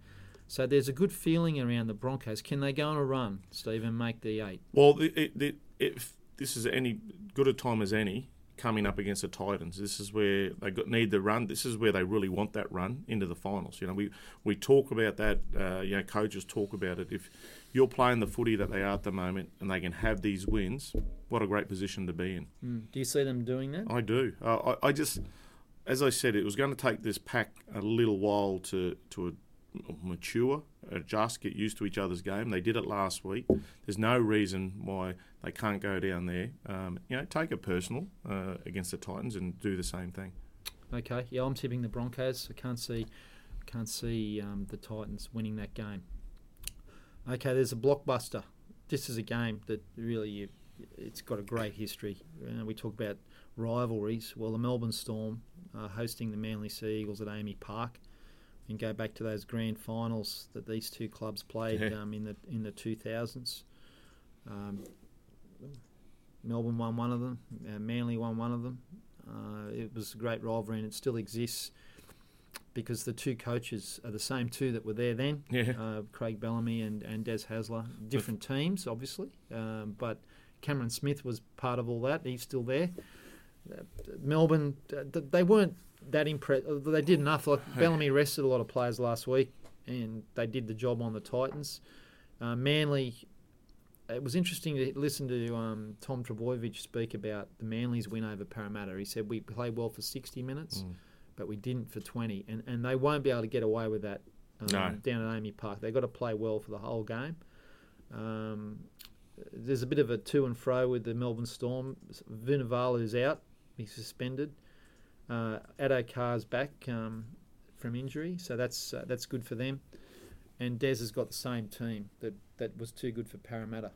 Speaker 1: So there's a good feeling around the Broncos. Can they go on a run, Steve, and make the eight?
Speaker 2: Well, the, the, if this is any good a time as any, coming up against the Titans, this is where they got, need the run. This is where they really want that run into the finals. You know, we we talk about that. Uh, you know, coaches talk about it. If you're playing the footy that they are at the moment, and they can have these wins, what a great position to be in.
Speaker 1: Mm. Do you see them doing that?
Speaker 2: I do. Uh, I, I just, as I said, it was going to take this pack a little while to to mature, adjust, get used to each other's game. They did it last week. There's no reason why they can't go down there. Um, you know, take it personal uh, against the Titans and do the same thing.
Speaker 1: Okay, yeah, I'm tipping the Broncos. I can't see, can't see um, the Titans winning that game. Okay, there's a blockbuster. This is a game that really you, it's got a great history. Uh, we talk about rivalries. Well, the Melbourne Storm uh, hosting the Manly Sea Eagles at AAMI Park, and go back to those grand finals that these two clubs played
Speaker 2: Yeah.
Speaker 1: um, in the in the 2000s. Um, Melbourne won one of them. Uh, Manly won one of them. Uh, it was a great rivalry, and it still exists because the two coaches are the same two that were there then.
Speaker 2: Yeah.
Speaker 1: Uh, Craig Bellamy and, and Des Hasler. Different teams, obviously, um, but Cameron Smith was part of all that. He's still there. Uh, Melbourne, uh, they weren't that impressed. They did enough. Like Bellamy rested a lot of players last week, and they did the job on the Titans. Uh, Manly. It was interesting to listen to um, Tom Trbojevic speak about the Manly's win over Parramatta. He said we played well for 60 minutes,
Speaker 2: Mm.
Speaker 1: but we didn't for 20, and and they won't be able to get away with that um,
Speaker 2: No.
Speaker 1: down at AAMI Park. They've got to play well for the whole game. Um, there's a bit of a to and fro with the Melbourne Storm. Vunivalu's out; he's suspended. Uh, Addo Carr's back um, from injury, so that's uh, that's good for them. And Des has got the same team that that was too good for Parramatta.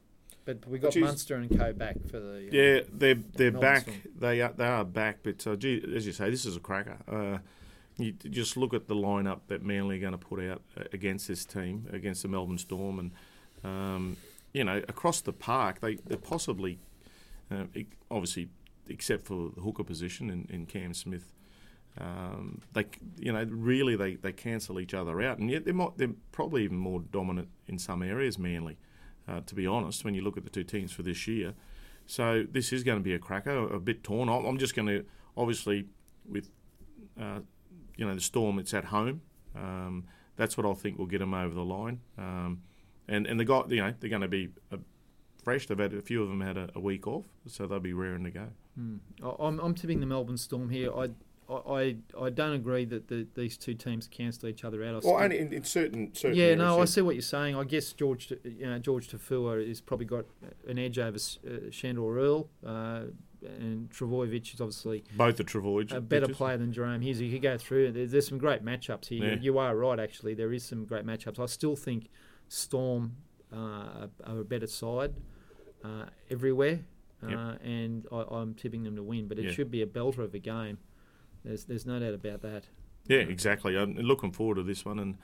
Speaker 1: But we got Munster and Co back for the. uh,
Speaker 2: Yeah, they're they're back.
Speaker 1: Storm.
Speaker 2: They are they are back. But uh, gee, as you say, this is a cracker. Uh, you just look at the lineup that Manly are going to put out uh, against this team, against the Melbourne Storm, and um, you know across the park they they possibly, uh, obviously, except for the hooker position in, in Cam Smith. Um, they, you know, really they, they cancel each other out, and yet they're, mo- they're probably even more dominant in some areas. Manly, uh, to be honest, when you look at the two teams for this year, so this is going to be a cracker, a bit torn. I'm just going to obviously with uh, you know the storm. It's at home. Um, that's what I think will get them over the line. Um, and and the guy, you know, they're going to be uh, fresh. They've had a few of them had a, a week off, so they'll be raring to go.
Speaker 1: I- I'm, I'm tipping the Melbourne Storm here. I, I, I don't agree that the, these two teams cancel each other out. I
Speaker 2: Well, only in, in certain certain.
Speaker 1: yeah, no, I see what you're saying. I guess George, you know, George Taufua has probably got an edge over uh, Sandor Earl, uh, and Trbojevic is obviously
Speaker 2: both the Travoy.
Speaker 1: a better player than Jahrome Hughes. You could go through. There's, there's some great matchups here.
Speaker 2: Yeah.
Speaker 1: You are right, actually. There is some great matchups. I still think Storm uh, are a better side uh, everywhere, uh,
Speaker 2: Yep.
Speaker 1: and I, I'm tipping them to win. But it
Speaker 2: Yeah.
Speaker 1: should be a belter of a game. There's there's no doubt about that.
Speaker 2: Yeah, exactly. I'm looking forward to this one, and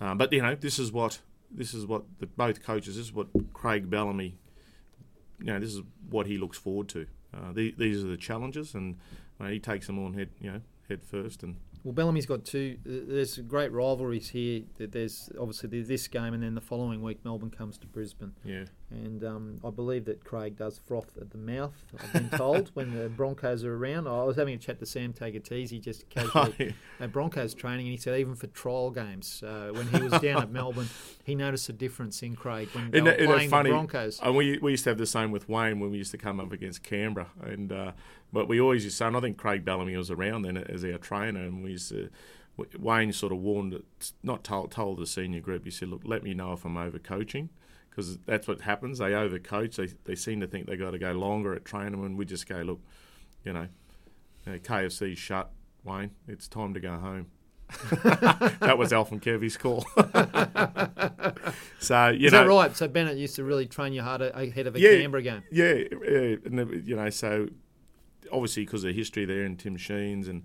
Speaker 2: uh, but you know, this is what this is what the, both coaches. This is what Craig Bellamy. You know, this is what he looks forward to. Uh, the, these are the challenges, and uh, he takes them on head, you know, head first. And
Speaker 1: Well, Bellamy's got two. There's great rivalries here. There- There's obviously this game, and then the following week Melbourne comes to Brisbane,
Speaker 2: yeah,
Speaker 1: and um, I believe that Craig does froth at the mouth. I've been told when the Broncos are around. I was having a chat to Sam Tagataese just casually at Broncos training, and he said even for trial games, uh, when he was down at Melbourne, he noticed a difference in Craig when they
Speaker 2: Isn't
Speaker 1: were
Speaker 2: that- isn't that
Speaker 1: playing
Speaker 2: funny?
Speaker 1: the Broncos.
Speaker 2: And we we used to have the same with Wayne when we used to come up against Canberra, and uh, but we always used to. And I think Craig Bellamy was around then as our trainer, and we used to. Wayne sort of warned, not told told the senior group. He said, "Look, let me know if I'm overcoaching." Because that's what happens. They overcoach. They, they seem to think they got to go longer at training, and we just go, look, you know, KFC's shut. Wayne, it's time to go home. that was Alf and Kevy's call. so you
Speaker 1: Is
Speaker 2: know,
Speaker 1: that right? So Bennett used to really train you hard ahead of a
Speaker 2: Yeah.
Speaker 1: Canberra game.
Speaker 2: yeah, yeah, and you know, so obviously because of the history there and Tim Sheens and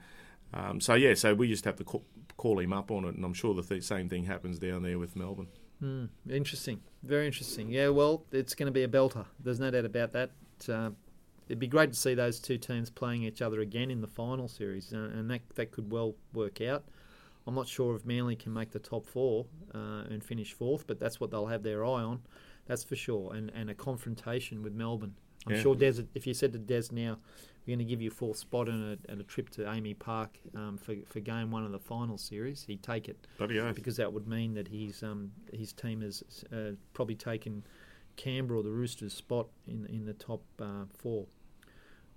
Speaker 2: um, so yeah, so we just have to call, call him up on it, and I'm sure the th- same thing happens down there with Melbourne.
Speaker 1: Hmm, interesting, very interesting. Yeah, well, it's going to be a belter. There's no doubt about that. Uh, it'd be great to see those two teams playing each other again in the final series, uh, and that that could well work out. I'm not sure if Manly can make the top four uh, and finish fourth, but that's what they'll have their eye on. That's for sure. And and a confrontation with Melbourne. I'm
Speaker 2: Yeah.
Speaker 1: sure Des, if you said to Des now, we're going to give you a fourth spot and a, and a trip to AAMI Park um, for for game one of the final series, he'd take it because that would mean that he's um, his team has uh, probably taken Canberra or the Roosters' spot in in the top uh, four.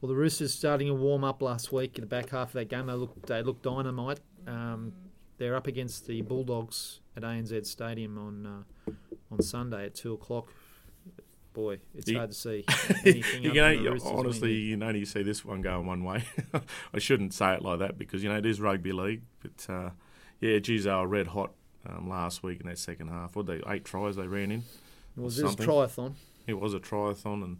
Speaker 1: Well, the Roosters starting to warm up last week in the back half of that game. They look they look dynamite. Um, they're up against the Bulldogs at ANZ Stadium on uh, on Sunday at two o'clock. Boy, it's
Speaker 2: You-
Speaker 1: hard to see anything.
Speaker 2: you only, honestly, you can only see this one going one way. I shouldn't say it like that because you know it is rugby league, but uh, yeah, geez, they were red hot um, last week in that second half. What they eight tries they ran in.
Speaker 1: was this
Speaker 2: something.
Speaker 1: triathlon?
Speaker 2: It was a triathlon, and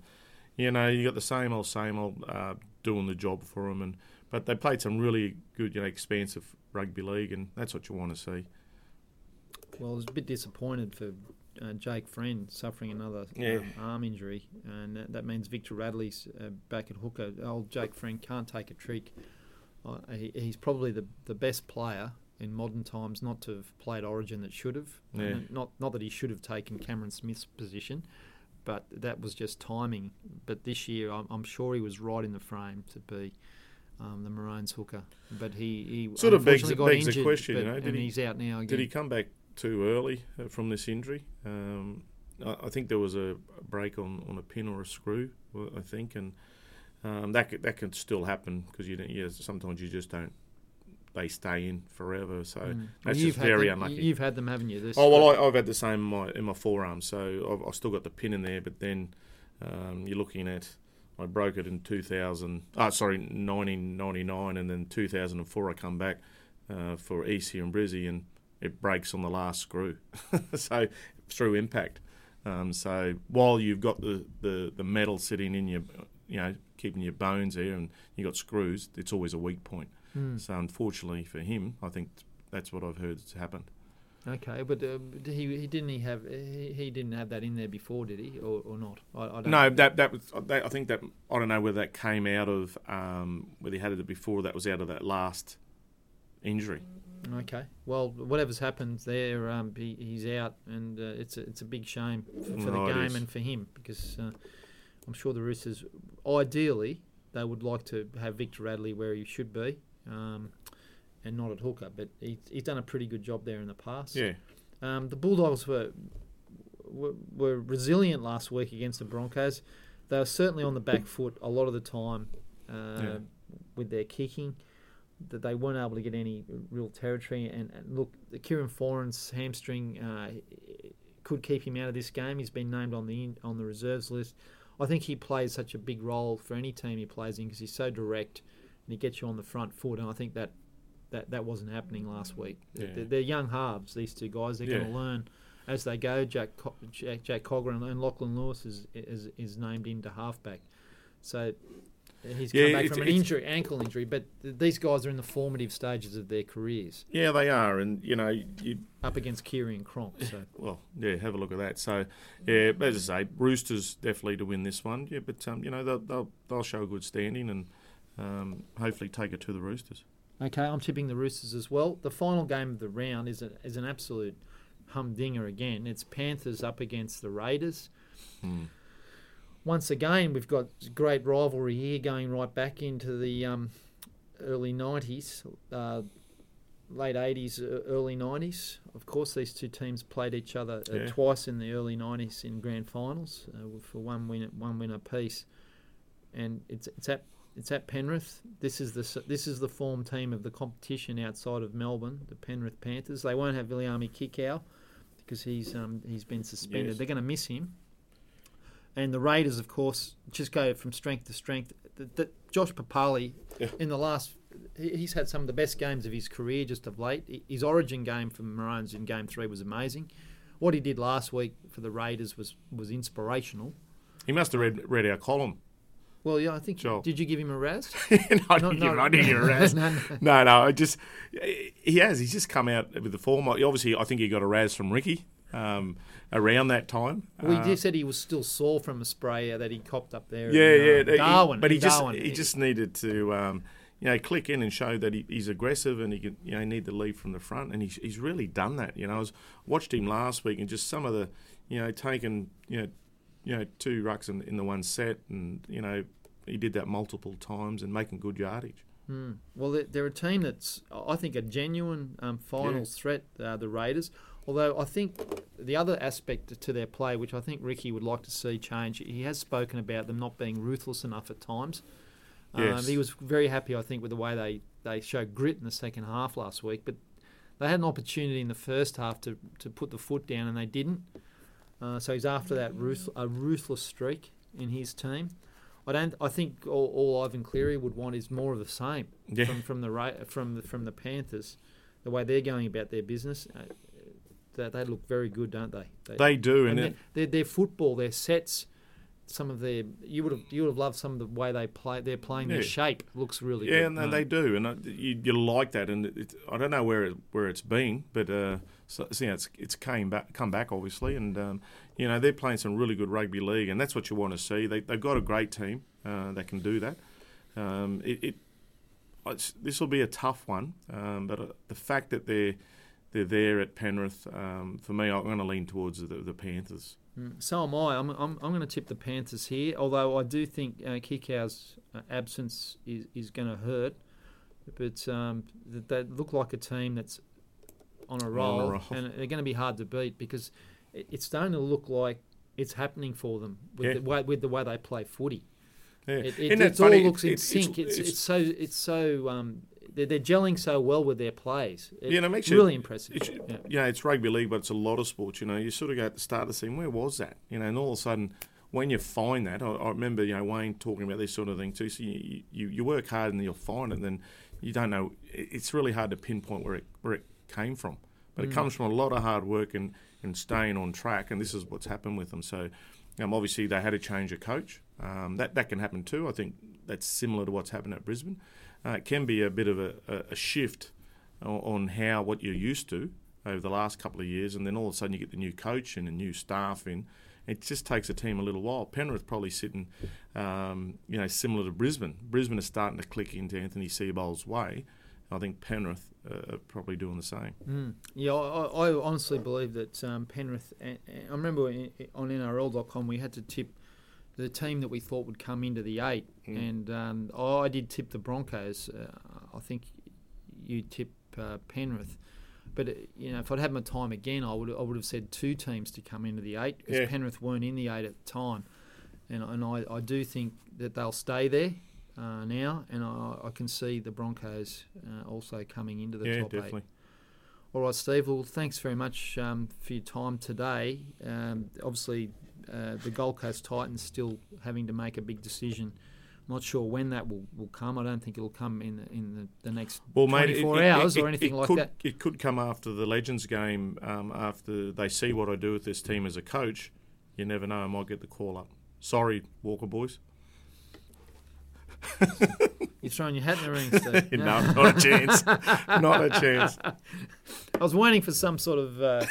Speaker 2: you know you got the same old, same old uh, doing the job for them. And but they played some really good, you know, expansive rugby league, and that's what you want to see.
Speaker 1: Well, I was a bit disappointed for uh, Jake Friend suffering another
Speaker 2: Yeah.
Speaker 1: um, arm injury, and that, that means Victor Radley's uh, back at hooker. Old Jake Friend can't take a trick. Uh, he, he's probably the the best player in modern times not to have played Origin that should have.
Speaker 2: Yeah.
Speaker 1: Not not that he should have taken Cameron Smith's position, but that was just timing. But this year, I'm, I'm sure he was right in the frame to be. Um, the Maroons hooker, but he, he
Speaker 2: Sort of begs-
Speaker 1: got
Speaker 2: begs the
Speaker 1: injured,
Speaker 2: question, you know, did
Speaker 1: and
Speaker 2: he-
Speaker 1: he's out now again.
Speaker 2: Did he come back too early uh, from this injury? Um, I, I think there was a break on, on a pin or a screw, I think, and um, that could, that can still happen because you don't, yeah, sometimes you just don't. They stay in forever, so
Speaker 1: Mm.
Speaker 2: that's
Speaker 1: you've
Speaker 2: just very
Speaker 1: them,
Speaker 2: unlucky.
Speaker 1: You've had them, haven't you? This
Speaker 2: Oh well, I, I've had the same in my, in my forearm, so I've, I've still got the pin in there. But then um, you're looking at I broke it in 2000. Oh, sorry, 1999, and then 2004 I come back uh, for EC and Brizzy, and it breaks on the last screw, so through impact. Um, so while you've got the, the, the metal sitting in your, you know, keeping your bones there, and you've got screws, it's always a weak point.
Speaker 1: Mm.
Speaker 2: So unfortunately for him, I think that's what I've heard has happened.
Speaker 1: Okay, but uh, he, he didn't he have he, he didn't have that in there before, did he, or, or not? I, I don't
Speaker 2: No, that that was. That, I think that I don't know whether that came out of um, whether he had it before. That was out of that last injury.
Speaker 1: Okay, well, whatever's happened there, um, he, he's out, and uh, it's a, it's a big shame for, for
Speaker 2: No,
Speaker 1: the game and for him because uh, I'm sure the Roosters, ideally, they would like to have Victor Radley where he should be, um, and not at hooker. But he, he's done a pretty good job there in the past.
Speaker 2: Yeah,
Speaker 1: Um, the Bulldogs were, were were resilient last week against the Broncos. They were certainly on the back foot a lot of the time uh,
Speaker 2: Yeah.
Speaker 1: with their kicking. That they weren't able to get any real territory. And, and look, the Kieran Foran's hamstring uh, could keep him out of this game. He's been named on the in, on the reserves list. I think he plays such a big role for any team he plays in because he's so direct and he gets you on the front foot. And I think that that, that wasn't happening last week.
Speaker 2: Yeah.
Speaker 1: They're, they're young halves, these two guys. They're going to learn as they go. Jack Co- Jack, Jack Cogger and Lachlan Lewis is, is is named into halfback. So he's come
Speaker 2: Yeah,
Speaker 1: back
Speaker 2: it's-
Speaker 1: from an injury, ankle injury. But th- these guys are in the formative stages of their careers,
Speaker 2: yeah, they are, and you know, you
Speaker 1: up against Keary and Cronk. So
Speaker 2: well, yeah, have a look at that. So, yeah, as I say, Roosters definitely to win this one. Yeah, but um, you know, they'll they'll, they'll show good standing and um, hopefully take it to the Roosters.
Speaker 1: okay, I'm tipping the Roosters as well. The final game of the round is a, is an absolute humdinger again. It's Panthers up against the Raiders.
Speaker 2: Hmm.
Speaker 1: Once again, we've got great rivalry here going right back into the um, early 90s, uh, late 80s, uh, early 90s. Of course, these two teams played each other uh,
Speaker 2: Yeah.
Speaker 1: twice in the early 90s in grand finals uh, for one win, one win apiece. And it's it's at it's at Penrith. This is the this is the form team of the competition outside of Melbourne, the Penrith Panthers. They won't have Viliami Kikau because he's um, he's been suspended.
Speaker 2: Yes.
Speaker 1: They're going to miss him. And the Raiders, of course, just go from strength to strength. The, the, Josh Papalii,
Speaker 2: Yeah.
Speaker 1: in the last, he's had some of the best games of his career just of late. His origin game for Maroons in Game Three was amazing. What he did last week for the Raiders was was inspirational.
Speaker 2: He must have read read our column.
Speaker 1: Well, yeah, I think.
Speaker 2: Joel.
Speaker 1: Did you give him a Raz?
Speaker 2: no, I
Speaker 1: No,
Speaker 2: didn't
Speaker 1: no.
Speaker 2: give him- I didn't give him a Raz.
Speaker 1: No, no.
Speaker 2: No, no, I just he has. He's just come out with the form. Obviously, I think he got a Raz from Ricky um, around that time.
Speaker 1: Well, he
Speaker 2: Uh,
Speaker 1: just said he was still sore from a spray uh, that he copped up there.
Speaker 2: yeah,
Speaker 1: in,
Speaker 2: yeah. he-
Speaker 1: Darwin.
Speaker 2: but he
Speaker 1: in
Speaker 2: just
Speaker 1: Darwin.
Speaker 2: he just needed to. Um, you know, click in and show that he, he's aggressive and he can, you know, need to lead from the front, and he's, he's really done that. You know, I was watched him last week and just some of the, you know, taking, you know, you know, two rucks in, in the one set, and you know, he did that multiple times and making good yardage.
Speaker 1: Hmm. Well, they're, they're a team that's, I think, a genuine um, finals threat, uh, the Raiders. Although I think the other aspect to their play, which I think Ricky would like to see change, he has spoken about them not being ruthless enough at times. Um,
Speaker 2: Yes.
Speaker 1: he was very happy, I think, with the way they, they showed grit in the second half last week. But they had an opportunity in the first half to, to put the foot down, and they didn't. Uh, so he's after that ruth, a ruthless streak in his team. I don't. I think all, all Ivan Cleary would want is more of the same
Speaker 2: Yeah.
Speaker 1: from from the from the, from the Panthers, the way they're going about their business. They, they look very good, don't they?
Speaker 2: They do,
Speaker 1: and
Speaker 2: and,
Speaker 1: their, their, their football, their sets, some of their you would have you would have loved some of the way they play. They're playing. Their
Speaker 2: Yeah.
Speaker 1: shape looks really good.
Speaker 2: yeah,
Speaker 1: good.
Speaker 2: and they,
Speaker 1: Um,
Speaker 2: they do, and uh, you, you like that. And it, I don't know where it, where it's been, but uh, so, you know, it's it's came back, come back obviously, and um, you know they're playing some really good rugby league, and that's what you want to see. They they've got a great team uh, that can do that. Um, it, it this will be a tough one, um, but uh, the fact that they're they're there at Penrith, um, for me, I'm going to lean towards the, the Panthers.
Speaker 1: Mm, So am I. I'm, I'm, I'm going to tip the Panthers here, although I do think uh, Kikau's uh, absence is, is going to hurt. But um, they look like a team that's on a roll,
Speaker 2: roll.
Speaker 1: and they're going to be hard to beat because it's starting to look like it's happening for them with,
Speaker 2: Yeah.
Speaker 1: the, way, with the way they play footy.
Speaker 2: Yeah.
Speaker 1: It, it, it's all
Speaker 2: funny?
Speaker 1: looks in
Speaker 2: It's-
Speaker 1: sync. It's, it's, so it's so um, they're, they're gelling so well with their plays. It-
Speaker 2: Yeah, and it makes you-
Speaker 1: really impressive.
Speaker 2: It's,
Speaker 1: yeah.
Speaker 2: it's rugby league, but it's a lot of sports. You know, you sort of go at the start of the season, where was that? You know, and all of a sudden, when you find that, I, I remember you know Wayne talking about this sort of thing too. So you, you, you work hard and you'll find it, and then you don't know. It's really hard to pinpoint where it where it came from. but it comes from a lot of hard work and, and staying on track. And this is what's happened with them. So um, obviously they had to change a coach. Um, that that can happen too. I think that's similar to what's happened at Brisbane. Uh, it can be a bit of a, a, a shift on, how what you're used to over the last couple of years, and then all of a sudden you get the new coach and the new staff in. It just takes a team a little while. Penrith probably sitting, um, you know, similar to Brisbane. Brisbane is starting to click into Anthony Seibold's way. I think Penrith uh, are probably doing the same.
Speaker 1: Mm. Yeah, I, I, honestly believe that um, Penrith. I remember on NRL.com we had to tip the team that we thought would come into the eight, mm. and um, I did tip the Broncos. Uh, I think you tip uh, Penrith. But uh, you know, if I'd had my time again, I would I would have said two teams to come into the eight because yeah. Penrith weren't in the eight at the time, and and I, I do think that they'll stay there uh, now, and I, I, can see the Broncos uh, also coming into the
Speaker 2: yeah,
Speaker 1: top
Speaker 2: definitely.
Speaker 1: eight. All right, Steve. Well, thanks very much um, for your time today. Um, obviously, uh, the Gold Coast Titans still having to make a big decision I'm not sure when that will, will come. I don't think it'll come in the, in the, the next well, 24 mate, it, hours it, or anything like
Speaker 2: could,
Speaker 1: that.
Speaker 2: It could come after the Legends game, um, after they see what I do with this team as a coach. You never know, I might get the call up. Sorry, Walker boys.
Speaker 1: You're throwing your hat in the ring, Steve.
Speaker 2: no, not a chance. not a chance.
Speaker 1: I was waiting for some sort of uh,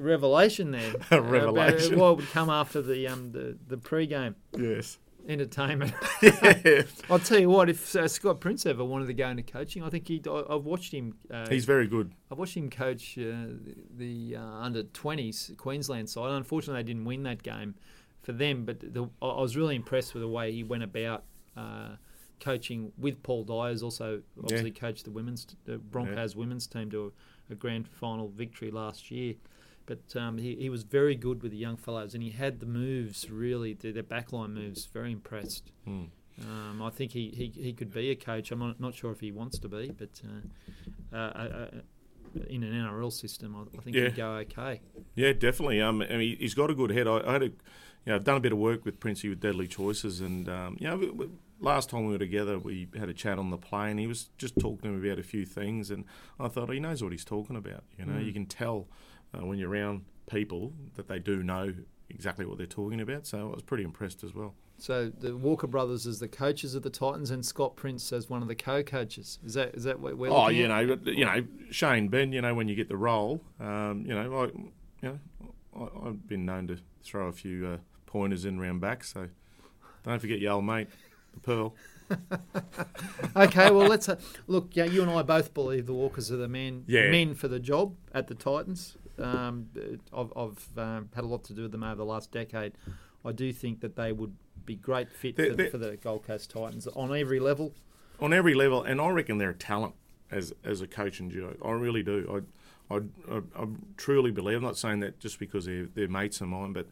Speaker 1: revelation there.
Speaker 2: A revelation.
Speaker 1: About what would come after the um, the, the pre-game.
Speaker 2: Yes
Speaker 1: entertainment. yeah. I'll tell you what, if uh, Scott Prince ever wanted to go into coaching, I think he. I've watched him. Uh,
Speaker 2: He's very good.
Speaker 1: I've watched him coach uh, the uh, under twenties Queensland side. Unfortunately, they didn't win that game for them, but the, I was really impressed with the way he went about uh, coaching with Paul Dyers. Also, obviously yeah. coached the women's the Broncos yeah. women's team to a, a grand final victory last year. But um, he, he was very good with the young fellows, and he had the moves really, the, their backline moves. Very impressed.
Speaker 2: Mm.
Speaker 1: Um, I think he, he, he could be a coach. I'm not, not sure if he wants to be, but uh, uh, uh, uh in an NRL system, I, I think yeah. he'd go okay.
Speaker 2: Yeah, definitely. Um, I mean, he's got a good head. I, I had a, you know, I've done a bit of work with Princey with Deadly Choices, and um, you know, last time we were together, we had a chat on the plane. He was just talking to me about a few things, and I thought he knows what he's talking about. You know, mm. you can tell uh, when you're around people that they do know exactly what they're talking about. So I was pretty impressed as well.
Speaker 1: So the Walker brothers as the coaches of the Titans, and Scott Prince as one of the co-coaches. Is that is that what we're?
Speaker 2: Oh, you
Speaker 1: at?
Speaker 2: know, you know, Shane Ben. You know, when you get the role, um, you know, I, you know, I, have been known to throw a few uh, pointers in round back. So don't forget your old mate, Pearl.
Speaker 1: okay, well let's uh, look. Yeah, you and I both believe the Walkers are the men yeah. men for the job at the Titans. Um, I've, I've um, had a lot to do with them over the last decade. I do think that they would be great fit they're, for, they're, for, the Gold Coast Titans on every level.
Speaker 2: On every level, and I reckon they're a talent as as a coach and duo. I really do. I, I, I, I truly believe. I'm not saying that just because they're, they're mates of mine, but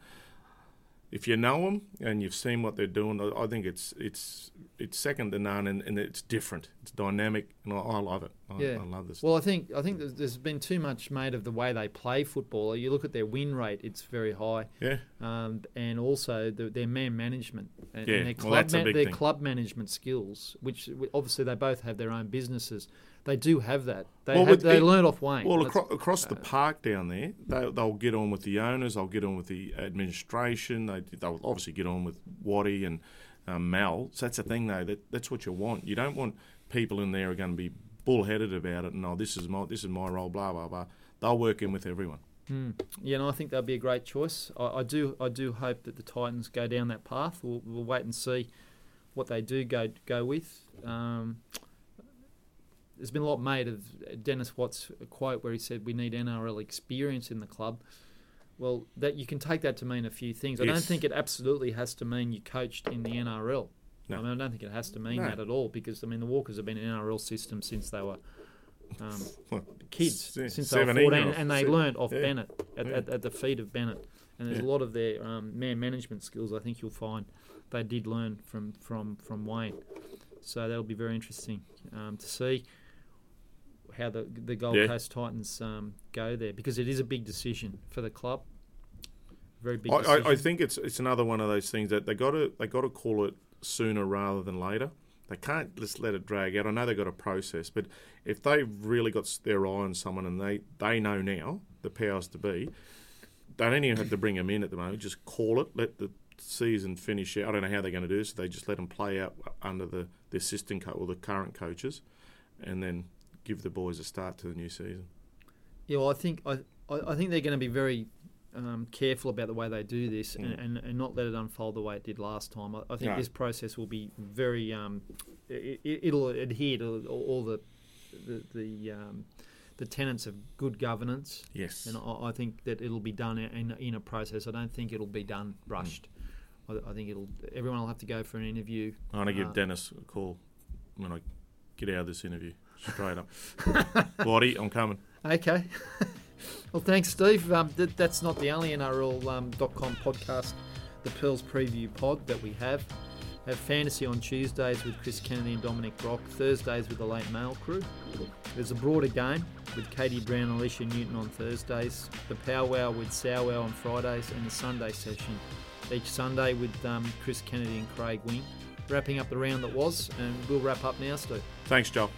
Speaker 2: if you know them and you've seen what they're doing, I think it's it's it's second to none, and, and it's different. It's dynamic, and I, I love it. I, yeah. I love this.
Speaker 1: Well, I think I think there's been too much made of the way they play football. You look at their win rate; it's very high.
Speaker 2: Yeah.
Speaker 1: Um, and also the, their man management and,
Speaker 2: yeah.
Speaker 1: and their
Speaker 2: club well,
Speaker 1: ma-
Speaker 2: their
Speaker 1: thing. club management skills, which obviously they both have their own businesses they do have that. They well, have, they learn off Wayne.
Speaker 2: Well, acro- across the uh, park down there, they, will get on with the owners. They'll get on with the administration. They, will obviously get on with Waddy and um, Mal. So that's the thing, though. That that's what you want. You don't want people in there are going to be bullheaded about it. And oh, this is my this is my role. Blah blah blah. They'll work in with everyone.
Speaker 1: Hmm. Yeah, and I think that'd be a great choice. I, I, do I do hope that the Titans go down that path. We'll, we'll wait and see what they do go go with. Um, there's been a lot made of Dennis Watt's quote where he said we need NRL experience in the club. Well, that you can take that to mean a few things. Yes. I don't think it absolutely has to mean you coached in the NRL. No. I mean, I don't think it has to mean no. that at all because I mean the Walkers have been in NRL system since they were um, kids, S- since they were 14, and they learned off yeah. Bennett at, yeah. at, at, the feet of Bennett. And there's yeah. a lot of their um, man management skills. I think you'll find they did learn from from from Wayne. So that'll be very interesting um, to see how the the Gold yeah. Coast Titans um, go there because it is a big decision for the club. Very big. I,
Speaker 2: I, think it's it's another one of those things that they got to they got to call it sooner rather than later. They can't just let it drag out. I know they've got a process, but if they've really got their eye on someone and they, they know now the powers to be, they don't even have to bring them in at the moment. Just call it, let the season finish out. I don't know how they're going to do this. They just let them play out under the, the assistant coach or the current coaches, and then give the boys a start to the new season.
Speaker 1: Yeah, well, I think I, I think they're going to be very um, careful about the way they do this
Speaker 2: Mm.
Speaker 1: and, and, and not let it unfold the way it did last time. I, I think
Speaker 2: No.
Speaker 1: this process will be very. Um, it, it'll adhere to all, the the the, um, the tenets of good governance,
Speaker 2: Yes.
Speaker 1: and I, I think that it'll be done in in a process. I don't think it'll be done rushed. I, I think it'll. Everyone will have to go for an interview.
Speaker 2: I'm going to give
Speaker 1: Uh,
Speaker 2: Dennis a call when I get out of this interview. Straight up. Whitey, I'm coming.
Speaker 1: Okay. well, thanks, Steve. Um, th- that's not the only NRL um, podcast, the Pearls Preview Pod that we have. Have fantasy on Tuesdays with Chris Kennedy and Dominic Brock, Thursdays with the Late Mail crew. There's a broader game with Katie Brown and Alicia Newton on Thursdays, the Powwow with Sowwow on Fridays, and the Sunday session each Sunday with um, Chris Kennedy and Craig Wing. Wrapping up the round that was, and we'll wrap up now, Steve.
Speaker 2: Thanks, Joe.